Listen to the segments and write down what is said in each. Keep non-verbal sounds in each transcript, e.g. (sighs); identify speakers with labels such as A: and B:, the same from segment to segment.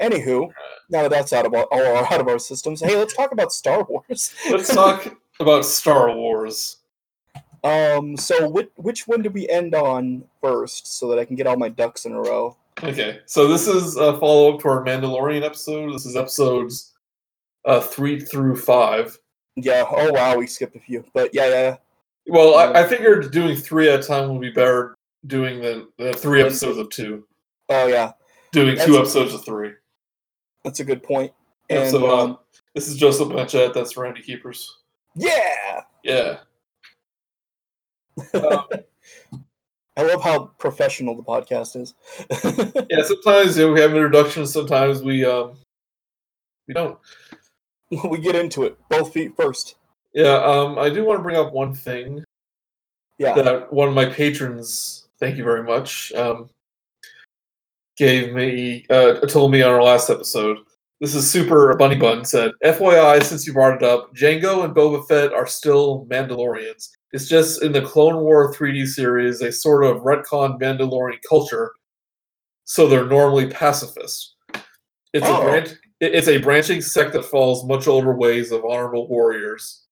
A: Anywho, now that that's out of our, all our- out of our systems, hey, let's talk about Star Wars.
B: Let's (laughs) talk about Star Wars.
A: Um, so which which one did we end on first, so that I can get all my ducks in a row?
B: Okay, so this is a follow up to our Mandalorian episode. This is episodes uh, three through five.
A: Yeah. Oh wow, we skipped a few, but yeah, yeah.
B: Well, I, I figured doing three at a time would be better doing the, the three episodes of two.
A: Oh yeah,
B: Doing two episodes of three.
A: That's a good point.
B: Yeah,
A: And
B: so uh,
A: um,
B: this is Joseph Blanchett. That's Randy Keepers.
A: yeah,
B: Yeah. (laughs) Um,
A: I love how professional the podcast is. (laughs)
B: yeah. Sometimes you know, we have introductions. Sometimes we um we don't.
A: we get into it. Both feet first.
B: Yeah. Um. I do want to bring up one thing
A: Yeah.
B: that one of my patrons, thank you very much, um, gave me, uh, told me on our last episode. This is Super Bunny Bun said, FYI, since you brought it up, Jango and Boba Fett are still Mandalorians. It's just in the Clone War 3D series, they sort of retcon Mandalorian culture, so they're normally pacifist. It's
A: Oh.
B: a branch. It's a branching sect that follows much older ways of honorable warriors.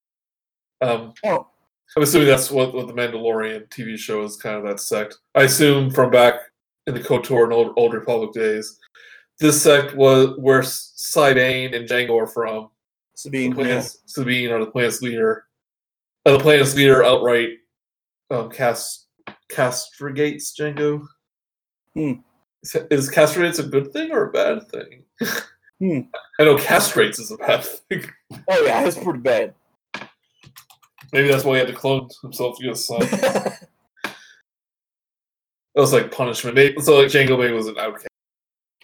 B: Um,
A: Oh,
B: I'm assuming that's what, what the Mandalorian TV show is kind of that sect. I assume from back in the KOTOR and old, old Republic days, this sect was where Sybane and Jango are from.
A: Sabine.
B: The
A: Yeah.
B: Sabine are the planet's leader. Uh, the planet's leader outright um, cast castigates Jango.
A: Hmm.
B: Is, is castrates a good thing or a bad thing? (laughs)
A: Hmm.
B: I know castrates is a bad thing.
A: Oh yeah, that's pretty bad.
B: Maybe that's why he had to clone himself to get a son. (laughs) That was like punishment. So like Jango maybe was an outcast.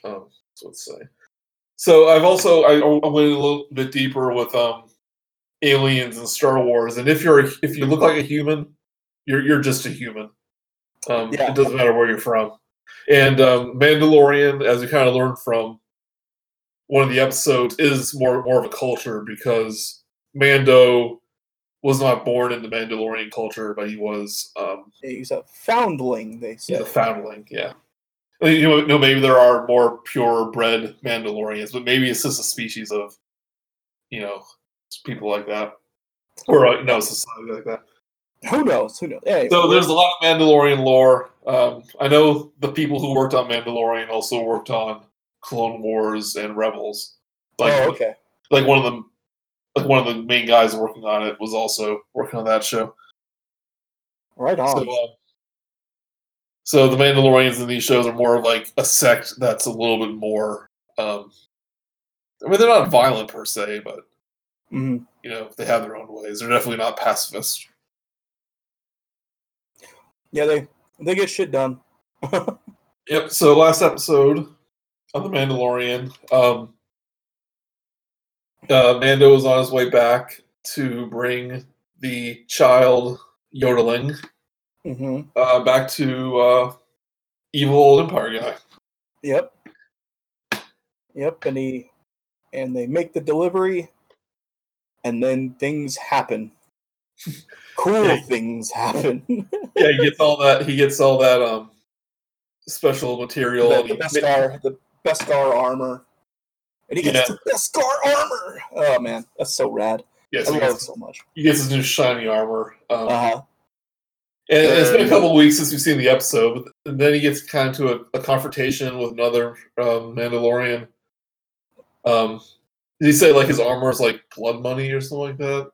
B: Um, so let's say. So I've also I, I went a little bit deeper with um aliens and Star Wars, and if you're a, if you look like a human, you're you're just a human. Um,
A: Yeah.
B: It doesn't matter where you're from. And um, Mandalorian, as we kind of learned from one of the episodes, is more more of a culture because Mando was not born in the Mandalorian culture, but he was um,
A: He's a foundling, they
B: He's
A: say.
B: a foundling, yeah. You know, maybe there are more purebred Mandalorians, but maybe it's just a species of, you know, people like that, or uh, no society like that.
A: Who knows? Who knows? Hey,
B: So there's a lot of Mandalorian lore. Um, I know the people who worked on Mandalorian also worked on Clone Wars and Rebels. Like,
A: oh, okay.
B: like one of them, like one of the main guys working on it was also working on that show.
A: Right on.
B: So, uh, so the Mandalorians in these shows are more of like a sect that's a little bit more. Um, I mean, they're not violent per se, but
A: Mhm.
B: you know they have their own ways. They're definitely not pacifist.
A: Yeah, they they get shit done. (laughs)
B: Yep. So last episode of the Mandalorian, um, uh, Mando was on his way back to bring the child yodeling
A: hmm
B: uh, back to uh, evil old Empire guy.
A: Yep. Yep, and he and they make the delivery, and then things happen. (laughs) cool
B: Yeah.
A: things happen. (laughs)
B: yeah, he gets all that. He gets all that um special material.
A: the, the
B: he-
A: Beskar, the Beskar armor, and he gets
B: Yeah.
A: the Beskar armor. Oh man, that's so rad!
B: yes,
A: I
B: he
A: love it
B: gets,
A: so much.
B: he gets his new shiny armor. Um,
A: Uh huh.
B: and it's been a couple of weeks since we've seen the episode, but and then he gets kind of to a, a confrontation with another um, Mandalorian. Um, did he say like his armor is like blood money or something like that?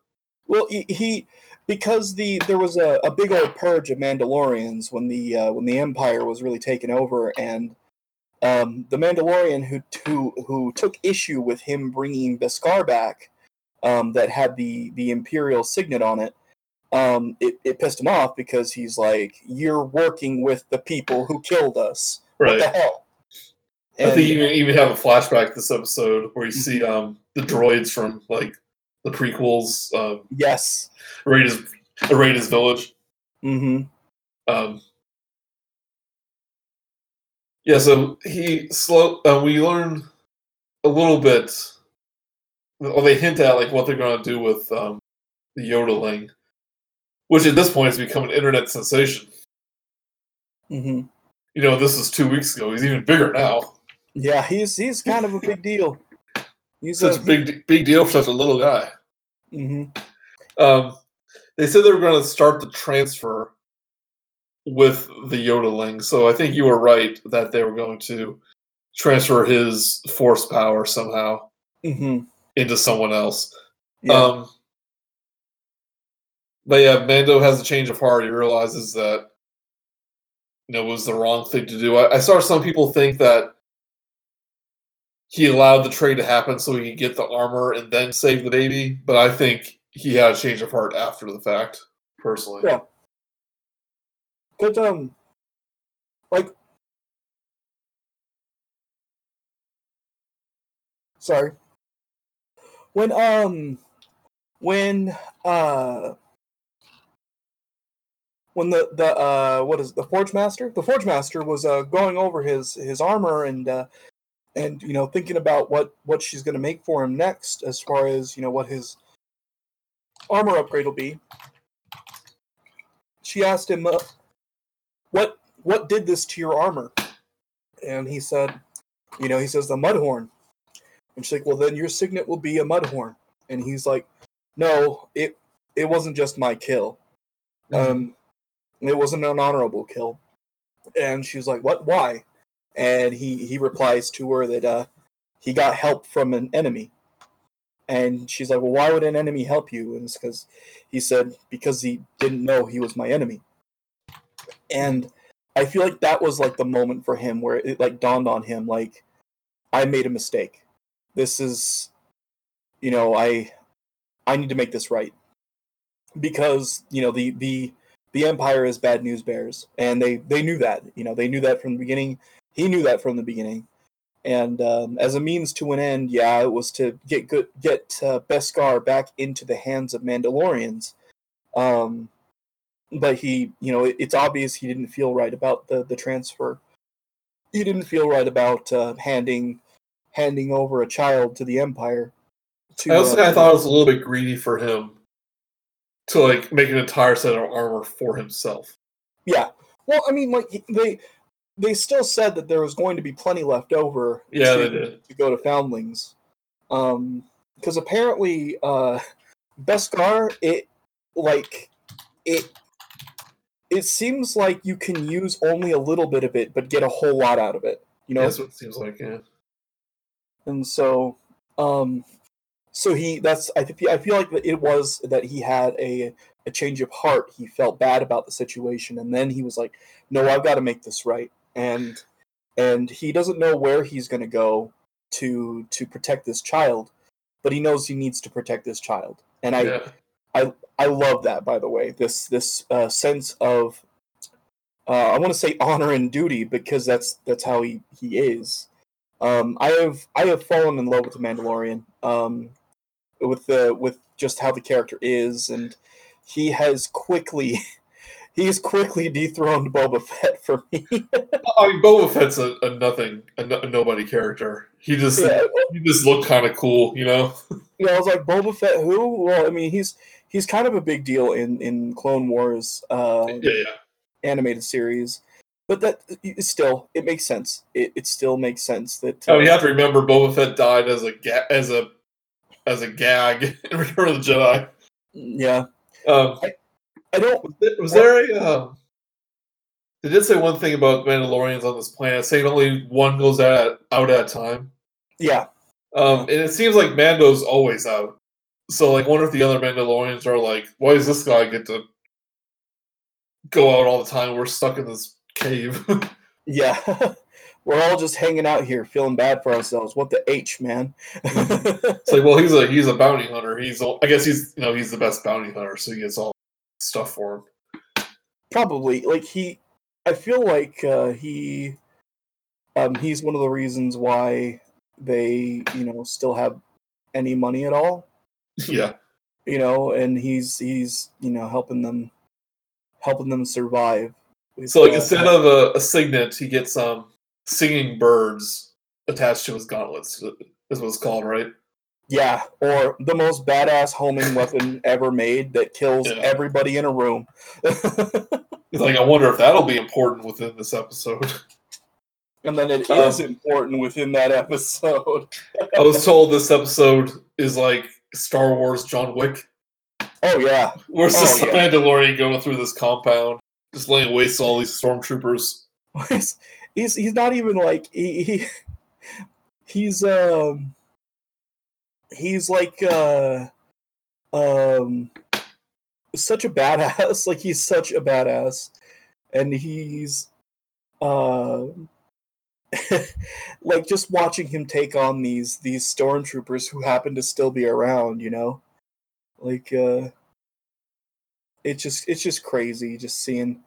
A: Well, he, he because the there was a, a big old purge of Mandalorians when the uh, when the Empire was really taken over, and um, the Mandalorian who who who took issue with him bringing Beskar back, um, that had the the Imperial signet on it. Um, it, it pissed him off because he's like, "You're working with the people who killed us. What the
B: Right.
A: hell?"
B: I think you even, even have a flashback this episode where you see um the droids from like the prequels um
A: yes.
B: raid his raid his village.
A: Mm-hmm.
B: Um, yeah, so he slow. Uh, we learn a little bit. Well, they hint at like what they're going to do with um, the yodeling, which at this point has become an internet sensation.
A: Mm-hmm.
B: You know, this is two weeks ago. He's even bigger now.
A: Yeah, he's he's kind of a big deal. He's
B: Such a big big deal for such a little guy.
A: hmm
B: Um, they said they were going to start the transfer with the yodeling, so I think you were right that they were going to transfer his force power somehow
A: hmm
B: into someone else.
A: Yeah.
B: Um, but yeah, Mando has a change of heart. He realizes that you know it was the wrong thing to do. I, I saw some people think that he allowed the trade to happen so he could get the armor and then save the baby, but I think he had a change of heart after the fact. Personally,
A: Yeah. But um, like, sorry. When um, when uh, when the the uh, what is it, the forge master? The forge master was uh going over his his armor and uh, and you know thinking about what what she's going to make for him next, as far as you know what his armor upgrade will be. She asked him, uh, "What did this to your armor?" And he said, "You know," he says, "the mudhorn." And she's like, "Well, then your signet will be a mudhorn." And he's like, "No, it it wasn't just my kill. Um, it wasn't an honorable kill." And she's like, "What? Why?" And he he replies to her that uh, he got help from an enemy. And she's like, "Well, why would an enemy help you?" And it's because he said because he didn't know he was my enemy. And I feel like that was like the moment for him where it like dawned on him like I made a mistake. This is you know, I I need to make this right. Because, you know, the the the empire is bad news bears and they they knew that. You know, they knew that from the beginning. He knew that from the beginning. And um, as a means to an end, yeah, it was to get good, get uh, Beskar back into the hands of Mandalorians. Um, but he, you know, it, it's obvious he didn't feel right about the the transfer. He didn't feel right about uh, handing handing over a child to the Empire. To,
B: I also
A: uh,
B: kind of thought it was a little bit greedy for him to like make an entire set of armor for himself.
A: yeah. Well, I mean, like they they still said that there was going to be plenty left over.
B: Yeah,
A: to,
B: they did.
A: to go to Foundlings, um, because apparently, uh, Beskar, it like it it seems like you can use only a little bit of it, but get a whole lot out of it. You know,
B: That's what it seems like. Yeah.
A: and so um so he that's i think i feel like it was that he had a a change of heart he felt bad about the situation and then he was like no i've got to make this right and and he doesn't know where he's going to go to to protect this child but he knows he needs to protect this child and i
B: yeah.
A: I I love that, by the way. This this uh, sense of uh, I want to say honor and duty because that's that's how he he is. Um, I have I have fallen in love with the Mandalorian. Um, with the with just how the character is, and he has quickly (laughs) he's quickly dethroned Boba Fett for me. (laughs)
B: I mean, Boba Fett's a, a nothing, a, no- a nobody character. He just
A: yeah,
B: he just looked kind of cool, you know. (laughs)
A: you know, I was like Boba Fett. Who? Well, I mean, he's he's kind of a big deal in in Clone Wars. Uh,
B: Yeah, yeah.
A: animated series. But that still, it makes sense. It, it still makes sense that.
B: Oh, you have to remember Boba Fett died as a ga- as a as a gag (laughs) in Return of the Jedi.
A: yeah,
B: Um,
A: I don't.
B: was there, was there a? Um, they did say one thing about Mandalorians on this planet, saying only one goes out out at a time.
A: Yeah,
B: Um, and it seems like Mando's always out. So, like, wonder if the other Mandalorians are like, "Why does this guy get to go out all the time? We're stuck in this cave." (laughs)
A: yeah. (laughs) We're all just hanging out here, feeling bad for ourselves. What the h, man? (laughs)
B: It's like, well, he's a he's a bounty hunter. He's I guess he's you know he's the best bounty hunter, so he gets all stuff for him.
A: Probably, like he. I feel like uh, he. Um, he's one of the reasons why they, you know, still have any money at all.
B: Yeah, (laughs)
A: you know, and he's he's you know helping them helping them survive.
B: so like instead of a, a signet, he gets um singing birds attached to his gauntlets. Is what it's called, right?
A: yeah, or the most badass homing weapon ever made that kills
B: Yeah.
A: everybody in a room.
B: It's (laughs) like I wonder if that'll be important within this episode. (laughs)
A: and then it
B: Um,
A: is important within that episode.
B: I was told this episode is like Star Wars John Wick.
A: Oh yeah,
B: Where's
A: Oh,
B: this
A: yeah.
B: Mandalorian going through this compound, just laying waste to all these stormtroopers? (laughs)
A: he's he's, he's not even like he, he he's um he's like uh um such a badass (laughs) like he's such a badass and he's uh (laughs) like just watching him take on these these stormtroopers who happen to still be around you know like uh it's just it's just crazy just seeing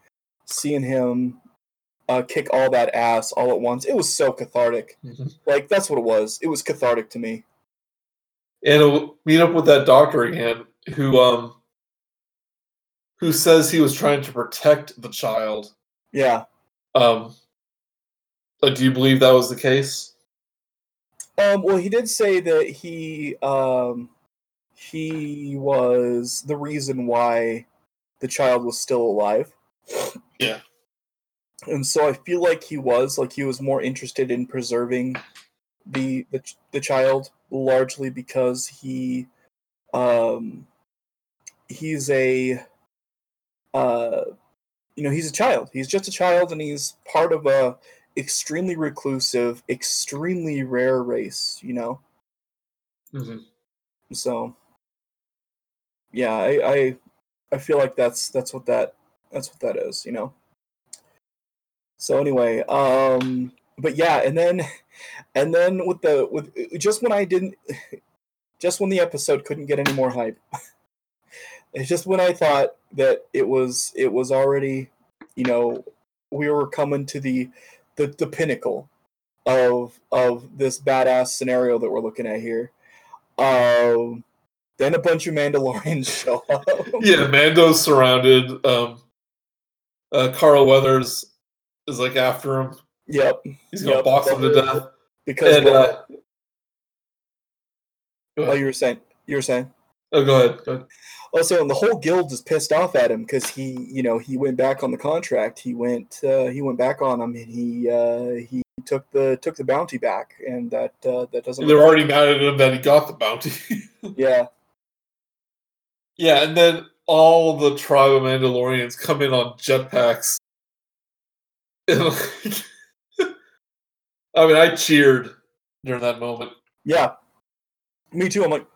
A: seeing him uh, kick all that ass all at once. It was so cathartic.
B: Mhm.
A: Like that's what it was. It was cathartic to me.
B: And he'll meet up with that doctor again, who um, who says he was trying to protect the child.
A: Yeah.
B: Um, like, do you believe that was the case?
A: Um. Well, he did say that he um he was the reason why the child was still alive.
B: Yeah.
A: And so I feel like he was like he was more interested in preserving the the, the child largely because he um he's a uh you know he's a child he's just a child and he's part of a extremely reclusive extremely rare race you know
B: Mm-hmm.
A: so yeah i i i feel like that's that's what that that's what that is you know so anyway um but yeah and then and then with the with just when i didn't just when the episode couldn't get any more hype it's (laughs) just when i thought that it was it was already you know we were coming to the the, the pinnacle of of this badass scenario that we're looking at here um then a bunch of mandalorians (laughs) show up
B: Yeah, Mando's surrounded. Um, uh, Carl Weathers is like after him.
A: yep
B: He's gonna
A: Yep.
B: box him to death.
A: because
B: And uh,
A: oh you were saying you were saying
B: Oh, go ahead. Go ahead.
A: Also, and the whole guild is pissed off at him because he, you know, he went back on the contract. He went, uh, he went back on him, and he, uh, he took the took the bounty back, and that uh, that doesn't.
B: They're already mad at him that he got the bounty. (laughs)
A: Yeah,
B: yeah, and then all the tribe of Mandalorians come in on jetpacks. (laughs) (laughs) I mean, I cheered during that moment.
A: yeah. Me too. I'm like, "Woo, yeah.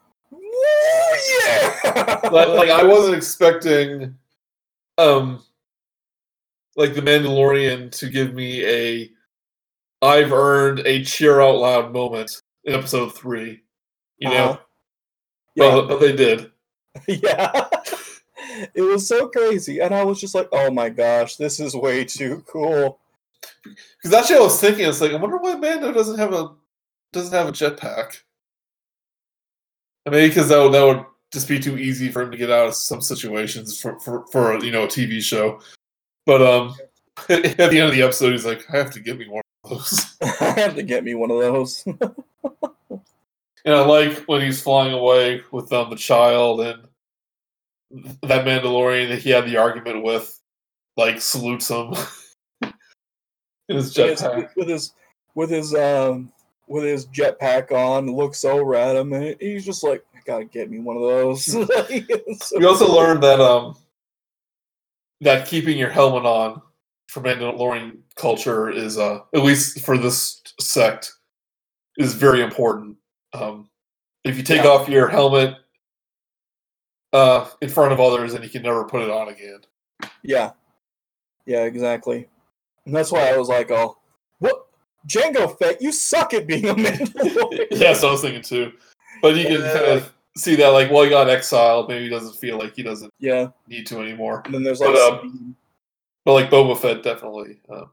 A: (laughs)
B: like, like I wasn't expecting um like the Mandalorian to give me a I've earned a cheer out loud moment in episode three. You know?
A: Uh-huh. yeah,
B: But, but they did. (laughs)
A: yeah. it was so crazy, and I was just like, oh my gosh, this is way too cool.
B: Because actually I was thinking, it's like, I wonder why Mando doesn't have a doesn't have a jetpack. I mean, because that would, that would just be too easy for him to get out of some situations for for, for a, you know a TV show. But um, (laughs) at the end of the episode, he's like, I have to get me one of those. (laughs)
A: I have to get me one of those. (laughs)
B: And I like when he's flying away with um, the child and that Mandalorian that he had the argument with, like salutes him in his jetpack.
A: with his with his um with his jetpack on, looks over at him, and he's just like, "I gotta get me one of those." It's (laughs) so
B: We also learned that um that keeping your helmet on for Mandalorian culture is uh at least for this sect is very important. Um, if you take
A: Yeah.
B: off your helmet uh in front of others, and you can never put it on again.
A: Yeah, yeah, exactly. And that's why I was like, "Oh, what, Jango Fett? You suck at being a (laughs) Mandalorian."
B: yes, I was thinking too. But you can kind of see that, like, well, he got exiled. Maybe he doesn't feel like he doesn't
A: yeah.
B: need to anymore.
A: And then there's like,
B: But, um, But like Boba Fett, definitely uh,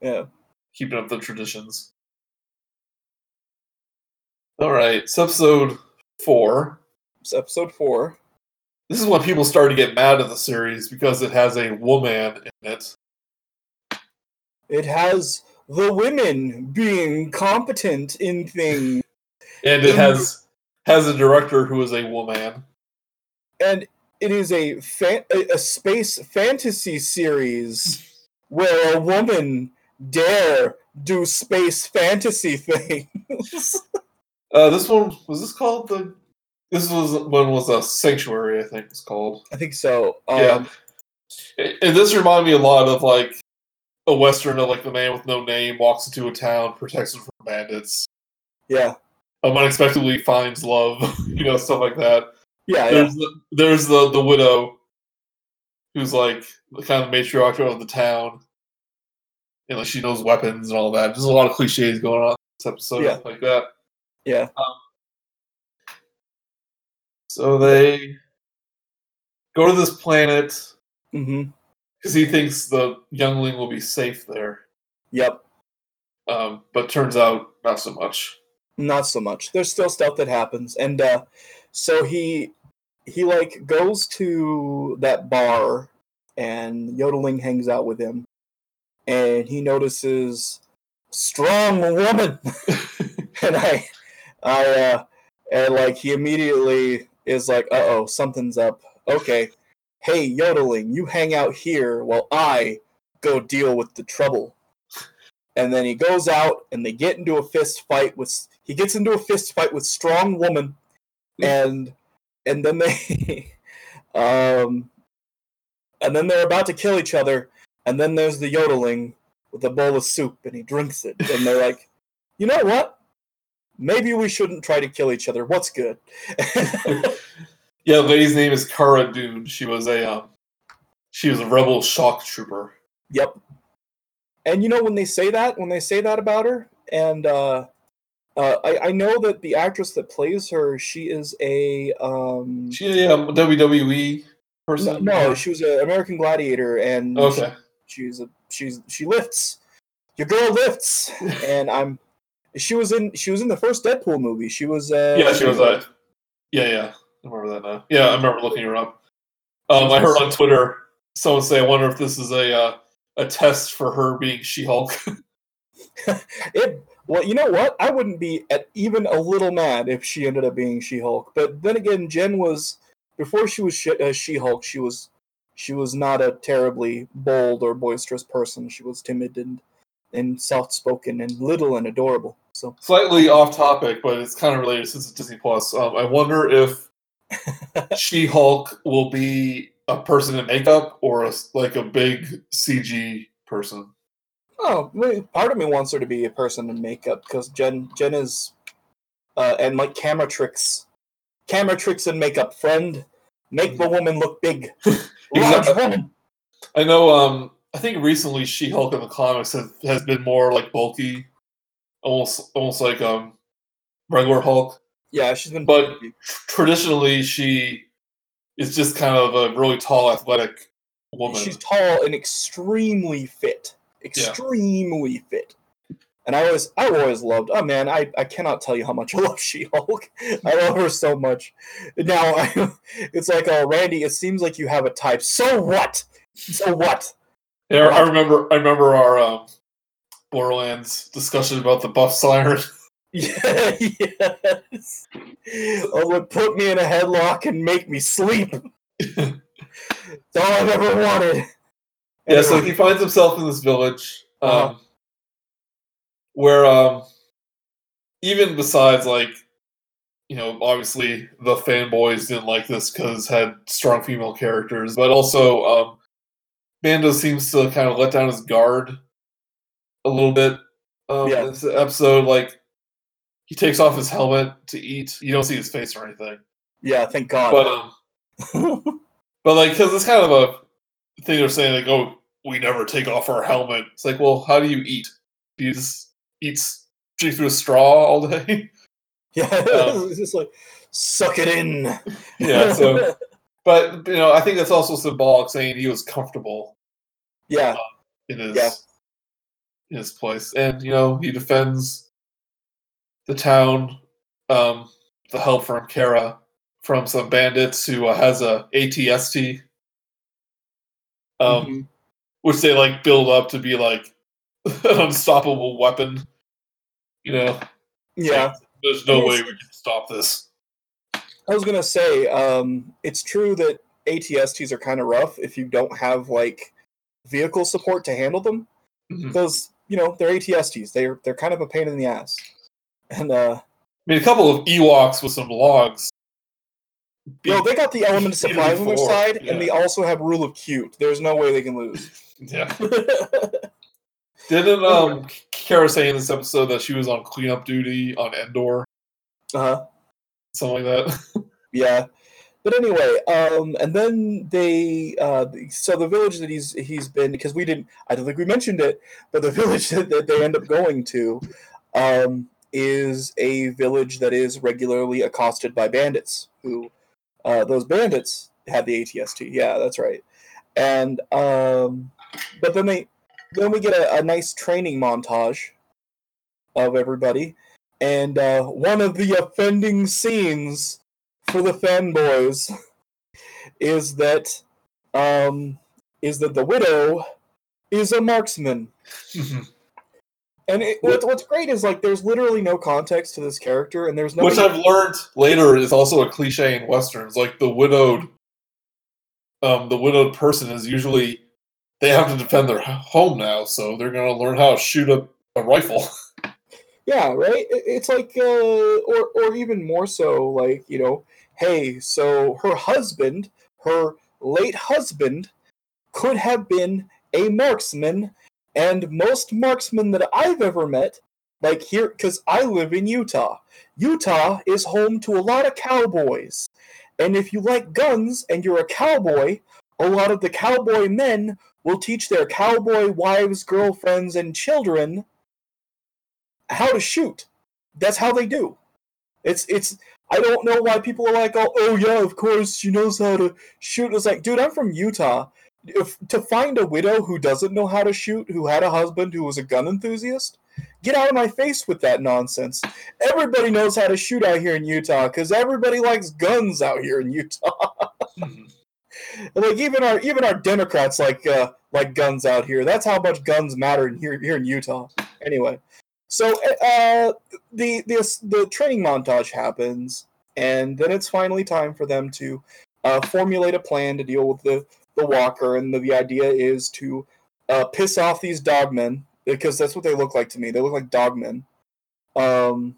A: yeah,
B: keeping up the traditions. All right, it's episode four.
A: it's episode four.
B: This is when people start to get mad at the series because it has a woman in it.
A: It has the women being competent in things.
B: And it has has a director who is a woman.
A: and it is a a, space fantasy series where a woman dare do space fantasy (laughs) things.
B: Uh, this one was this called the. This was one was a sanctuary, I think it's called.
A: I think so. Um,
B: Yeah. And and this reminded me a lot of like a western of like the man with no name walks into a town, protects it from bandits,
A: yeah,
B: um, unexpectedly finds love, (laughs) you know, stuff like that.
A: yeah, yeah.
B: There's the, there's the the widow, who's like the kind of matriarch of the town, and like she knows weapons and all that. There's a lot of cliches going on this episode,
A: Yeah.
B: like that.
A: yeah.
B: So they go to this planet because he thinks the youngling will be safe there.
A: Yep.
B: Um, but turns out not so much.
A: Not so much. There's still stuff that happens, and uh, so he he like goes to that bar, and Yodeling hangs out with him, and he notices strong woman, (laughs) and I I uh, and like he immediately is like, uh oh, something's up. Okay, hey Yodeling, you hang out here while I go deal with the trouble. And then he goes out and they get into a fist fight with he gets into a fist fight with strong woman and and then they (laughs) um and then they're about to kill each other. And then there's the yodeling with a bowl of soup and he drinks it. And they're like (laughs) you know what? Maybe we shouldn't try to kill each other. What's good? (laughs)
B: Yeah, the lady's name is Cara Dune. She was a um, she was a rebel shock trooper.
A: Yep. And you know when they say that, when they say that about her, and uh, uh, I, I know that the actress that plays her, she is a um,
B: She a um, WWE person.
A: no, she was an American Gladiator, and
B: okay.
A: she, she's a she's she lifts. Your girl lifts, (laughs) and I'm. She was in she was in the first Deadpool movie. She was uh,
B: Yeah, she was a. Yeah, yeah, I remember that now. Yeah, I remember looking her up. Um, I heard on Twitter someone say, "I wonder if this is a uh, a test for her being She-Hulk." (laughs) (laughs)
A: It well, you know what? I wouldn't be at even a little mad if she ended up being She-Hulk. But then again, Jen was before she was she, uh, She-Hulk. She was she was not a terribly bold or boisterous person. She was timid and and soft-spoken and little and adorable. So
B: Slightly off topic, but it's kind of related since it's Disney Plus. Um, I wonder if (laughs) She-Hulk will be a person in makeup or a, like a big CG person.
A: Oh, part of me wants her to be a person in makeup because Jen Jen is uh, and like camera tricks, camera tricks and makeup. Friend, make the woman look big. (laughs) Large woman.
B: I know. Um, I think recently She-Hulk in the comics has, has been more like bulky, almost almost like um regular Hulk.
A: Yeah, she's been.
B: But traditionally, she is just kind of a really tall, athletic woman.
A: she's tall and extremely fit, extremely fit. And I always, I always loved. Oh man, I, I cannot tell you how much (laughs) I love She-Hulk. I love her so much. Now I, (laughs) it's like, oh Randy, it seems like you have a type. So what? So what?
B: Yeah, I remember. I remember our um, Borderlands discussion about the buff siren.
A: Yeah, (laughs) yes. Oh, would put me in a headlock and make me sleep. That's all I've ever wanted.
B: Yeah, so he finds himself in this village, um,
A: Uh-huh.
B: where um, even besides like, you know, obviously the fanboys didn't like this because had strong female characters, but also um, Mando seems to kind of let down his guard a little bit. Um,
A: Yeah.
B: in this episode, like he takes off his helmet to eat. You don't see his face or anything,
A: yeah, thank God.
B: but um, (laughs) But like, because it's kind of a thing they're saying, like, "Oh, we never take off our helmet." It's like, well, how do you eat? Do you just eat drink through a straw all day? (laughs)
A: yeah, (laughs)
B: um,
A: it's just like suck it in.
B: yeah. So, but you know, I think that's also symbolic, saying he was comfortable
A: yeah,
B: in his
A: Yeah.
B: in his place, and you know, he defends the town, um, the help from Cara from some bandits who uh, has a ATST. Um,
A: Mhm.
B: which they like build up to be like (laughs) an unstoppable weapon. You know,
A: yeah.
B: there's no way we can stop this.
A: I was gonna say, um, it's true that ATSTs are kind of rough if you don't have like vehicle support to handle them.
B: Mhm.
A: Because you know they're ATSTs. They're they're kind of a pain in the ass. And uh,
B: I mean, a couple of Ewoks with some logs.
A: Know, they got the element of surprise on their side,
B: yeah.
A: and they also have rule of cute. There's no way they can lose. (laughs)
B: Yeah. Didn't um (laughs) Cara say in this episode that she was on cleanup duty on Endor,
A: uh-huh.
B: something like that? (laughs)
A: Yeah. But anyway, um, and then they, uh, so the village that he's he's been because we didn't, I don't think we mentioned it, but the village that, that they end up going to, um, is a village that is regularly accosted by bandits. Who, uh, those bandits had the ATST. Yeah, that's right. And um, but then they, then we get a, a nice training montage of everybody, and uh, one of the offending scenes for the fanboys (laughs) is that um is that the widow is a marksman and it, what, what's great is like there's literally no context to this character and there's no
B: Which I've learned later is also a cliche in westerns. Like the widowed, um, the widowed person is usually they have to defend their home now, so they're going to learn how to shoot a, a rifle. (laughs)
A: yeah right It- it's like uh or or even more so like you know hey so her husband her late husband could have been a marksman and most marksmen that i've ever met like here because i live in utah utah is home to a lot of cowboys and if you like guns and you're a cowboy a lot of the cowboy men will teach their cowboy wives girlfriends and children how to shoot. That's how they do. It's it's. I don't know why people are like, oh, oh yeah, of course she knows how to shoot. It's like, dude, I'm from Utah. If to find a widow who doesn't know how to shoot, who had a husband who was a gun enthusiast, get out of my face with that nonsense. Everybody knows how to shoot out here in Utah because everybody likes guns out here in Utah. (laughs) Like even our even our Democrats like uh, like guns out here. That's how much guns matter in here here in Utah. Anyway, so uh, the the the training montage happens, and then it's finally time for them to uh, formulate a plan to deal with the the walker. And the, the idea is to uh, piss off these dogmen because that's what they look like to me. They look like dogmen. Um,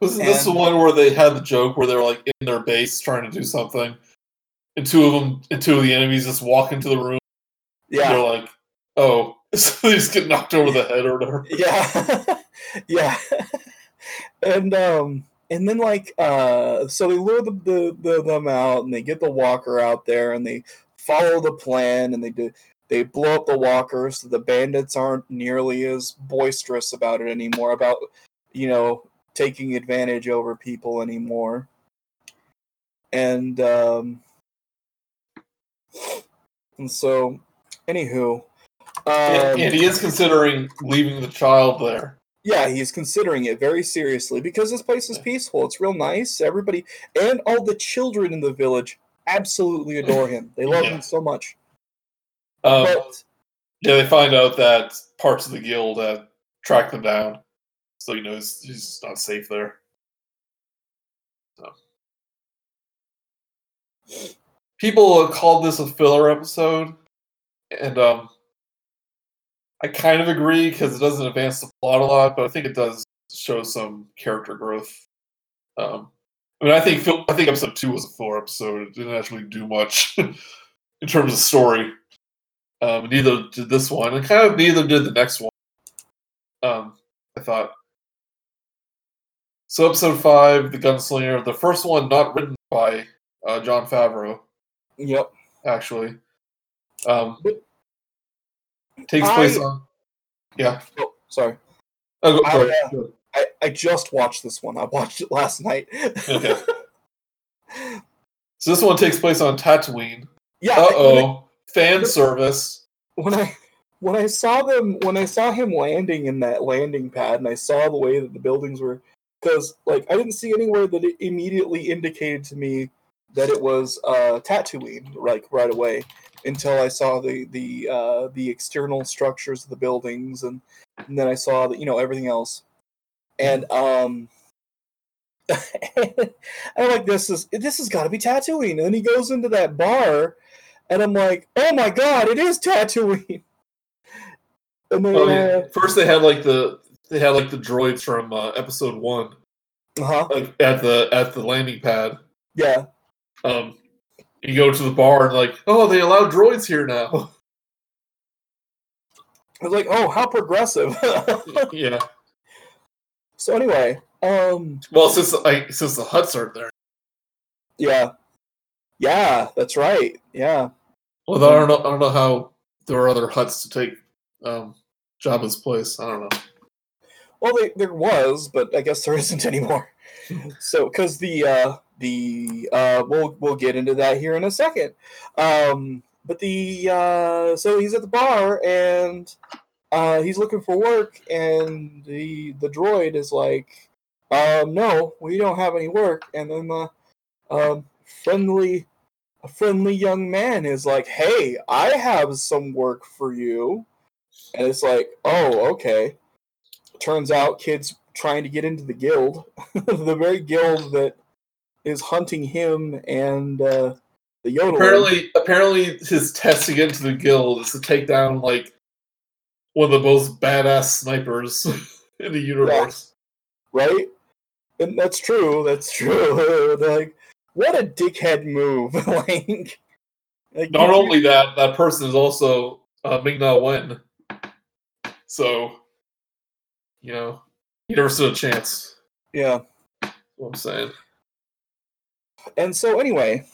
B: Wasn't this the one where they had the joke where they were like in their base trying to do something, and two of them, and two of the enemies just walk into the room.
A: yeah,
B: They're like, "Oh," so they just get knocked over the head or whatever. (laughs)
A: yeah (laughs) yeah and um and then like uh so they lure the, the, the them out and they get the walker out there and they follow the plan and they do they blow up the walker so the bandits aren't nearly as boisterous about it anymore about you know taking advantage over people anymore and um and so anywho
B: and,
A: um,
B: and he is considering leaving the child there.
A: yeah, he's considering it very seriously because this place is peaceful. It's real nice. Everybody and all the children in the village absolutely adore him. They love
B: Yeah.
A: him so much.
B: Um,
A: But
B: yeah, they find out that parts of the guild had tracked them down, so you know he's, he's not safe there. So. People called this a filler episode, and um, I kind of agree because it doesn't advance the plot a lot, but I think it does show some character growth. Um, I mean, I think I think episode two was a filler episode. It didn't actually do much (laughs) in terms of story. Um, neither did this one, and kind of neither did the next one. Um, I thought. So episode five, the gunslinger, the first one not written by uh, Jon Favreau,
A: yep.
B: actually. Um, takes
A: I-
B: place on. Yeah.
A: Oh, sorry.
B: Oh, go,
A: I,
B: ahead.
A: uh, I, I just watched this one. I watched it last night.
B: Okay. (laughs) So this one takes place on Tatooine.
A: yeah.
B: Uh oh, fan service.
A: when I when I saw them when I saw him landing in that landing pad and I saw the way that the buildings were because like I didn't see anywhere that it immediately indicated to me that it was uh Tatooine like right away until I saw the the uh the external structures of the buildings and, and then I saw that you know everything else and um (laughs) I'm like this is this has got to be Tatooine and then he goes into that bar and I'm like, oh my god, it is Tatooine. (laughs) And then,
B: Oh, yeah.
A: uh,
B: First, they had like the they had like the droids from uh, episode one,
A: uh-huh,
B: like at the at the landing pad.
A: yeah.
B: Um, you go to the bar and like, oh, they allow droids here now. (laughs)
A: I was like, oh, how progressive.
B: yeah.
A: So anyway, um,
B: Well, since like since the Hutts aren't there.
A: yeah, yeah, that's right. Yeah,
B: Well, I don't know. I don't know how there are other Hutts to take um, Jabba's place. I don't know.
A: well, they, there was, but I guess there (laughs) isn't anymore. so, because the uh, the uh, we'll we'll get into that here in a second. Um, but the uh, so he's at the bar and uh, he's looking for work, and the the droid is like, um, "No, we don't have any work." And then the um, friendly a friendly young man is like, "Hey, I have some work for you," and it's like, "Oh, okay." Turns out, kids trying to get into the guild, (laughs) the very guild that is hunting him and uh, the.
B: Apparently, apparently, his test to get into the guild is to take down like one of the most badass snipers (laughs) in the universe.
A: right? And that's true. That's true. (laughs) like, what a dickhead move! (laughs) like, like
B: Not
A: you-
B: only that, that person is also uh, Ming Na Wen. So, you know, he never stood a chance.
A: yeah.
B: That's what I'm saying.
A: and so anyway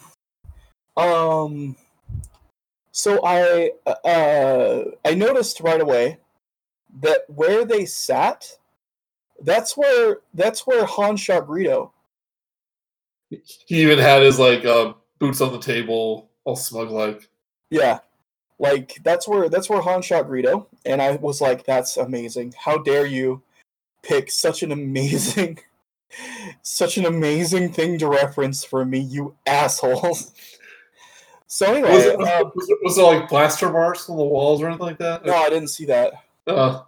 A: um so i uh i noticed right away that where they sat that's where that's where han shot Greedo.
B: He even had his like uh, boots on the table, all smug like.
A: yeah like that's where that's where han shot Greedo. and i was like that's amazing how dare you pick such an amazing (laughs) such an amazing thing to reference for me you assholes (laughs) so anyway
B: Was it,
A: uh,
B: was, it, was it like blaster marks on the walls or anything like that?
A: no i didn't see that
B: Uh,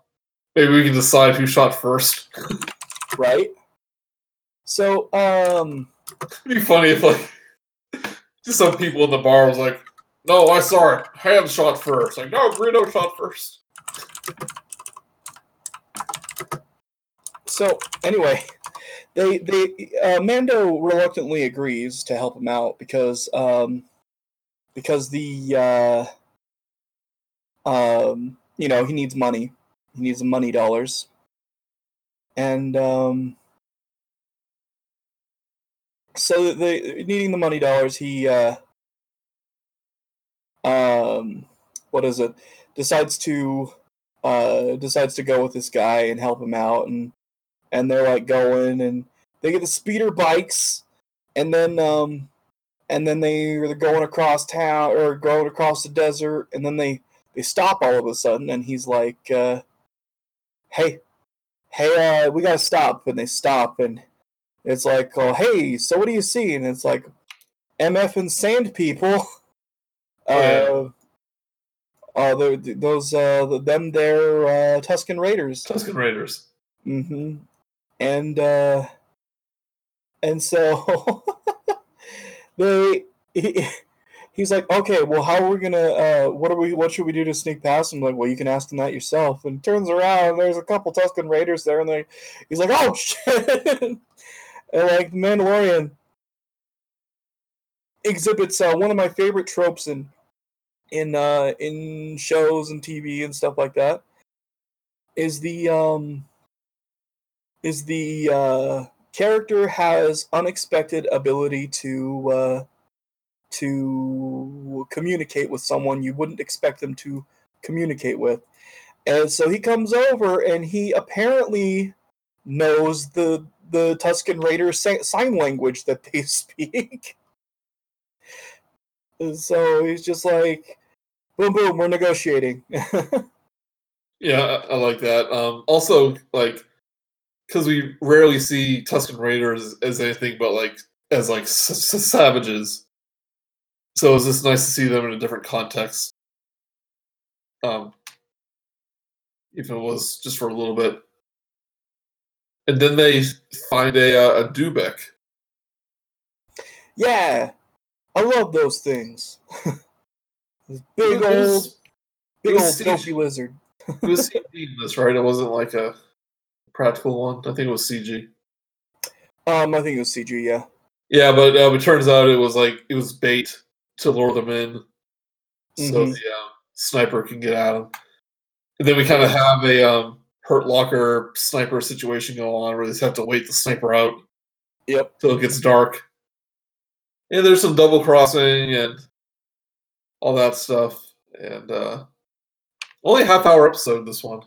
B: maybe we can decide who shot first.
A: right? So, um,
B: It'd be funny if like just some people in the bar was like, "No, I saw it. Han shot first. Like, no, Greedo shot first.
A: so anyway, they they uh, Mando reluctantly agrees to help him out because um because the uh um you know he needs money. He needs money dollars. And um so the needing the money dollars he uh um what is it? Decides to uh decides to go with this guy and help him out. And and they're like going and they get the speeder bikes. And then um and then they they're going across town or going across the desert and then they they stop all of a sudden and he's like uh hey hey uh we gotta stop and they stop and it's like oh hey so what do you see and it's like mf and sand people (laughs) uh uh, the- those uh, them they're uh, Tusken Raiders.
B: Tusken Raiders.
A: Mm-hmm. And uh, and so (laughs) they he, (laughs) he's like, okay, well, how are we gonna? Uh, what are we? What should we do to sneak past him? Like, well, you can ask him that yourself. And turns around, there's a couple Tusken Raiders there, and they he's like, oh (laughs) shit! and like Mandalorian exhibits uh, one of my favorite tropes in in uh, in shows and TV and stuff like that is the um is the uh, character has unexpected ability to uh, to communicate with someone you wouldn't expect them to communicate with, and so he comes over and he apparently knows the the Tusken Raider sign language that they (laughs) speak. So he's just like, boom, boom, we're negotiating. (laughs)
B: Yeah, I, I like that. Um, also, like, because we rarely see Tusken Raiders as anything but like as like s- s- savages. So it's just nice to see them in a different context. Um, if it was just for a little bit. And then they find a uh, a Dewback.
A: yeah, I love those things. (laughs) Big old, big old dopey lizard.
B: It was CG in this, right? It wasn't like a practical one. I think it was CG.
A: Um, I think it was CG. Yeah.
B: Yeah, but uh, it turns out it was like it was bait to lure them in, so
A: Mhm.
B: the sniper can get at them. And then we kind of have a um, hurt locker sniper situation go on where they just have to wait the sniper out
A: Yep.
B: till it gets dark. And there's some double crossing and all that stuff. And uh, only a half hour episode this one.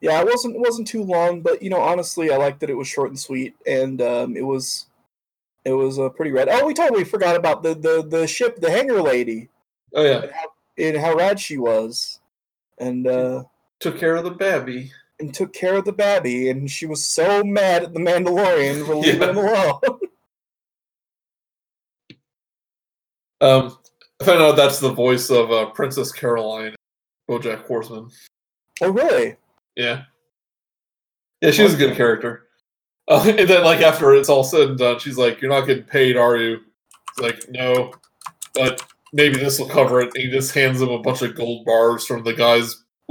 A: Yeah, it wasn't it wasn't too long, but you know, honestly, I liked that it was short and sweet, and um, it was it was uh, pretty rad. Oh, we totally forgot about the the the ship, the hangar lady,
B: Oh yeah,
A: and how, and how rad she was, and uh,
B: took care of the babby.
A: and took care of the babby, and she was so mad at the Mandalorian for leaving (laughs)
B: Yeah.
A: him alone. (laughs)
B: Um, I found out that's the voice of uh, Princess Carolyn, BoJack Horseman.
A: oh, really?
B: Yeah, yeah, she was a good character. Uh, (laughs) and then, like after it's all said and done, she's like, "You're not getting paid, are you?" It's like, "No, but maybe this will cover it." And he just hands him a bunch of gold bars from the guy's (laughs)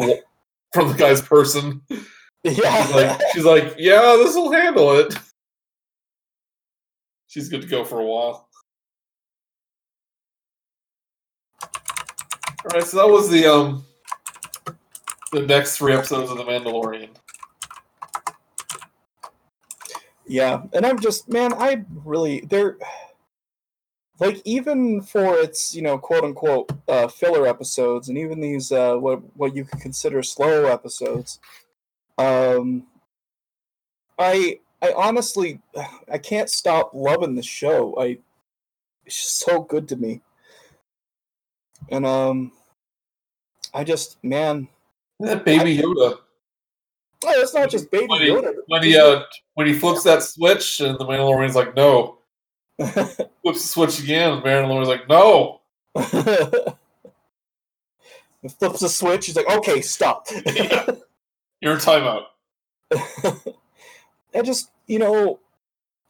B: from the guy's person.
A: Yeah.
B: She's like, she's like, "Yeah, this will handle it." She's good to go for a while. All right, so that was the um the next three episodes of The Mandalorian.
A: Yeah, and I'm just man, I really they're like even for its you know quote unquote uh, filler episodes, and even these uh, what what you could consider slow episodes. Um, I I honestly (sighs) I can't stop loving the show. I it's just so good to me, and um, I just man,
B: That baby Yoda.
A: oh, it's not just Baby
B: When he-
A: Yoda.
B: When he uh when he flips that switch and the Mandalorian's like, no. (laughs) Flips the switch again, and the Mandalorian's like, no. (laughs)
A: He flips the switch. He's like, "Okay, stop." (laughs)
B: Yeah. You're in timeout.
A: I just, you know,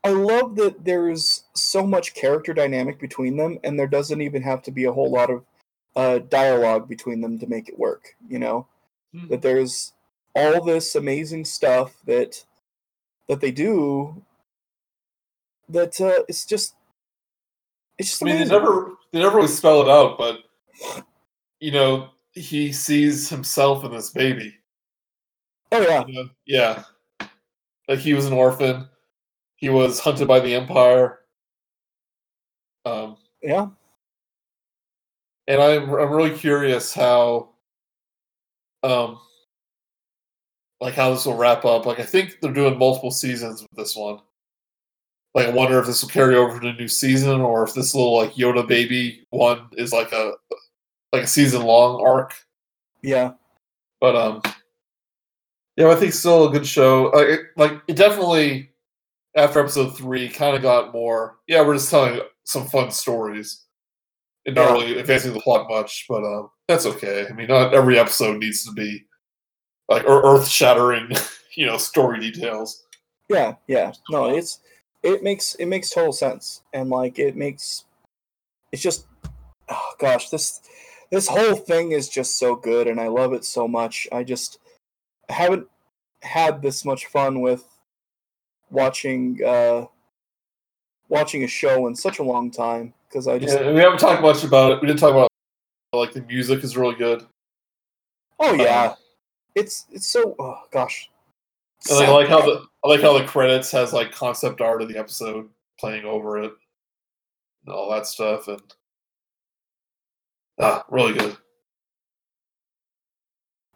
A: I love that there's so much character dynamic between them, and there doesn't even have to be a whole lot of uh, dialogue between them to make it work. You know,
B: Hmm.
A: that there's all this amazing stuff that that they do. That uh, it's just, it's just
B: I mean, they never they never really spell it out, but you know, he sees himself in this baby.
A: Oh yeah,
B: you know? Yeah, like he was an orphan. He was hunted by the Empire. Um,
A: yeah.
B: and I'm I'm really curious how, um, like how this will wrap up. Like I think they're doing multiple seasons with this one. Like I wonder if this will carry over to a new season, or if this little like Yoda baby one is like a like a season long arc.
A: Yeah,
B: But um, yeah, I think still a good show. Uh, it, like it definitely after episode three kind of got more. Yeah, we're just telling some fun stories and not
A: Yeah.
B: really advancing the plot much. But um, that's okay. I mean, not every episode needs to be like earth shattering, (laughs) you know, story details.
A: yeah, yeah. No, it's it makes it makes total sense, and like it makes it's just oh gosh, this this whole thing is just so good, and I love it so much. I just haven't had this much fun with watching uh watching a show in such a long time because I just
B: Yeah, we haven't talked much about it. We didn't talk about like the music is really good.
A: oh yeah,
B: Um,
A: it's it's so oh gosh.
B: And I like how the I like how the credits has like concept art of the episode playing over it and all that stuff and ah, really good.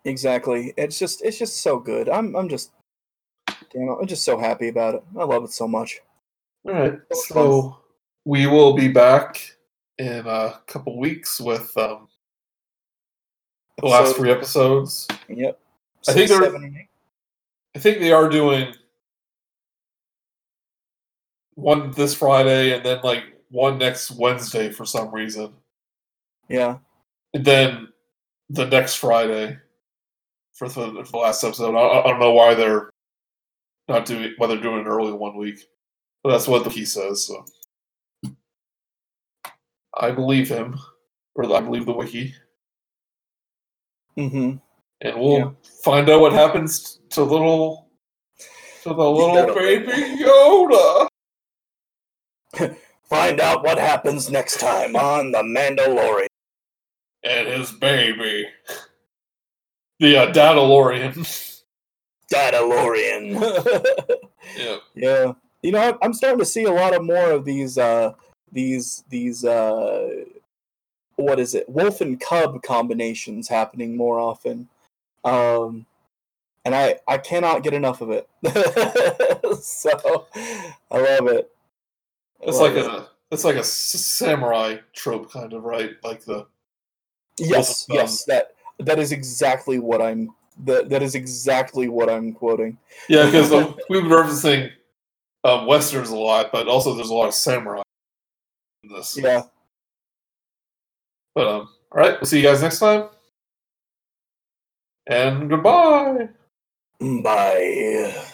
A: Exactly. It's just it's just so good. I'm I'm just damn I'm just so happy about it. I love it so much.
B: All right,
A: So
B: so we will be back in a couple weeks with um, the last
A: Episode-
B: three episodes.
A: Yep.
B: I think they're-
A: seven.
B: I think they are doing one this Friday and then like one next Wednesday for some reason.
A: Yeah.
B: And then the next Friday for the, for the last episode. I, I don't know why they're not doing why they're doing it early one week, but that's what he says. So I believe him, or I believe the wiki.
A: Mm-hmm.
B: and we'll
A: Yeah.
B: find out what happens to little to the little
A: little
B: baby Yoda. (laughs)
A: Find out what happens next time on The Mandalorian.
B: and his baby. The uh, Dadalorian.
A: Dadalorian. (laughs)
B: yeah.
A: yeah. You know, I'm starting to see a lot of more of these uh these these uh what is it? Wolf and cub combinations happening more often. Um and I I cannot get enough of it. (laughs) so I love it.
B: It's
A: Love
B: like
A: it.
B: a it's like a samurai trope, kind of, right? Like the
A: Yes, yes, that that is exactly what I'm that that is exactly what I'm quoting.
B: yeah, because (laughs) we've been referencing um, westerns a lot, but also there's a lot of samurai in this.
A: Yeah.
B: But um, all right, we'll see you guys next time, and goodbye.
A: Bye.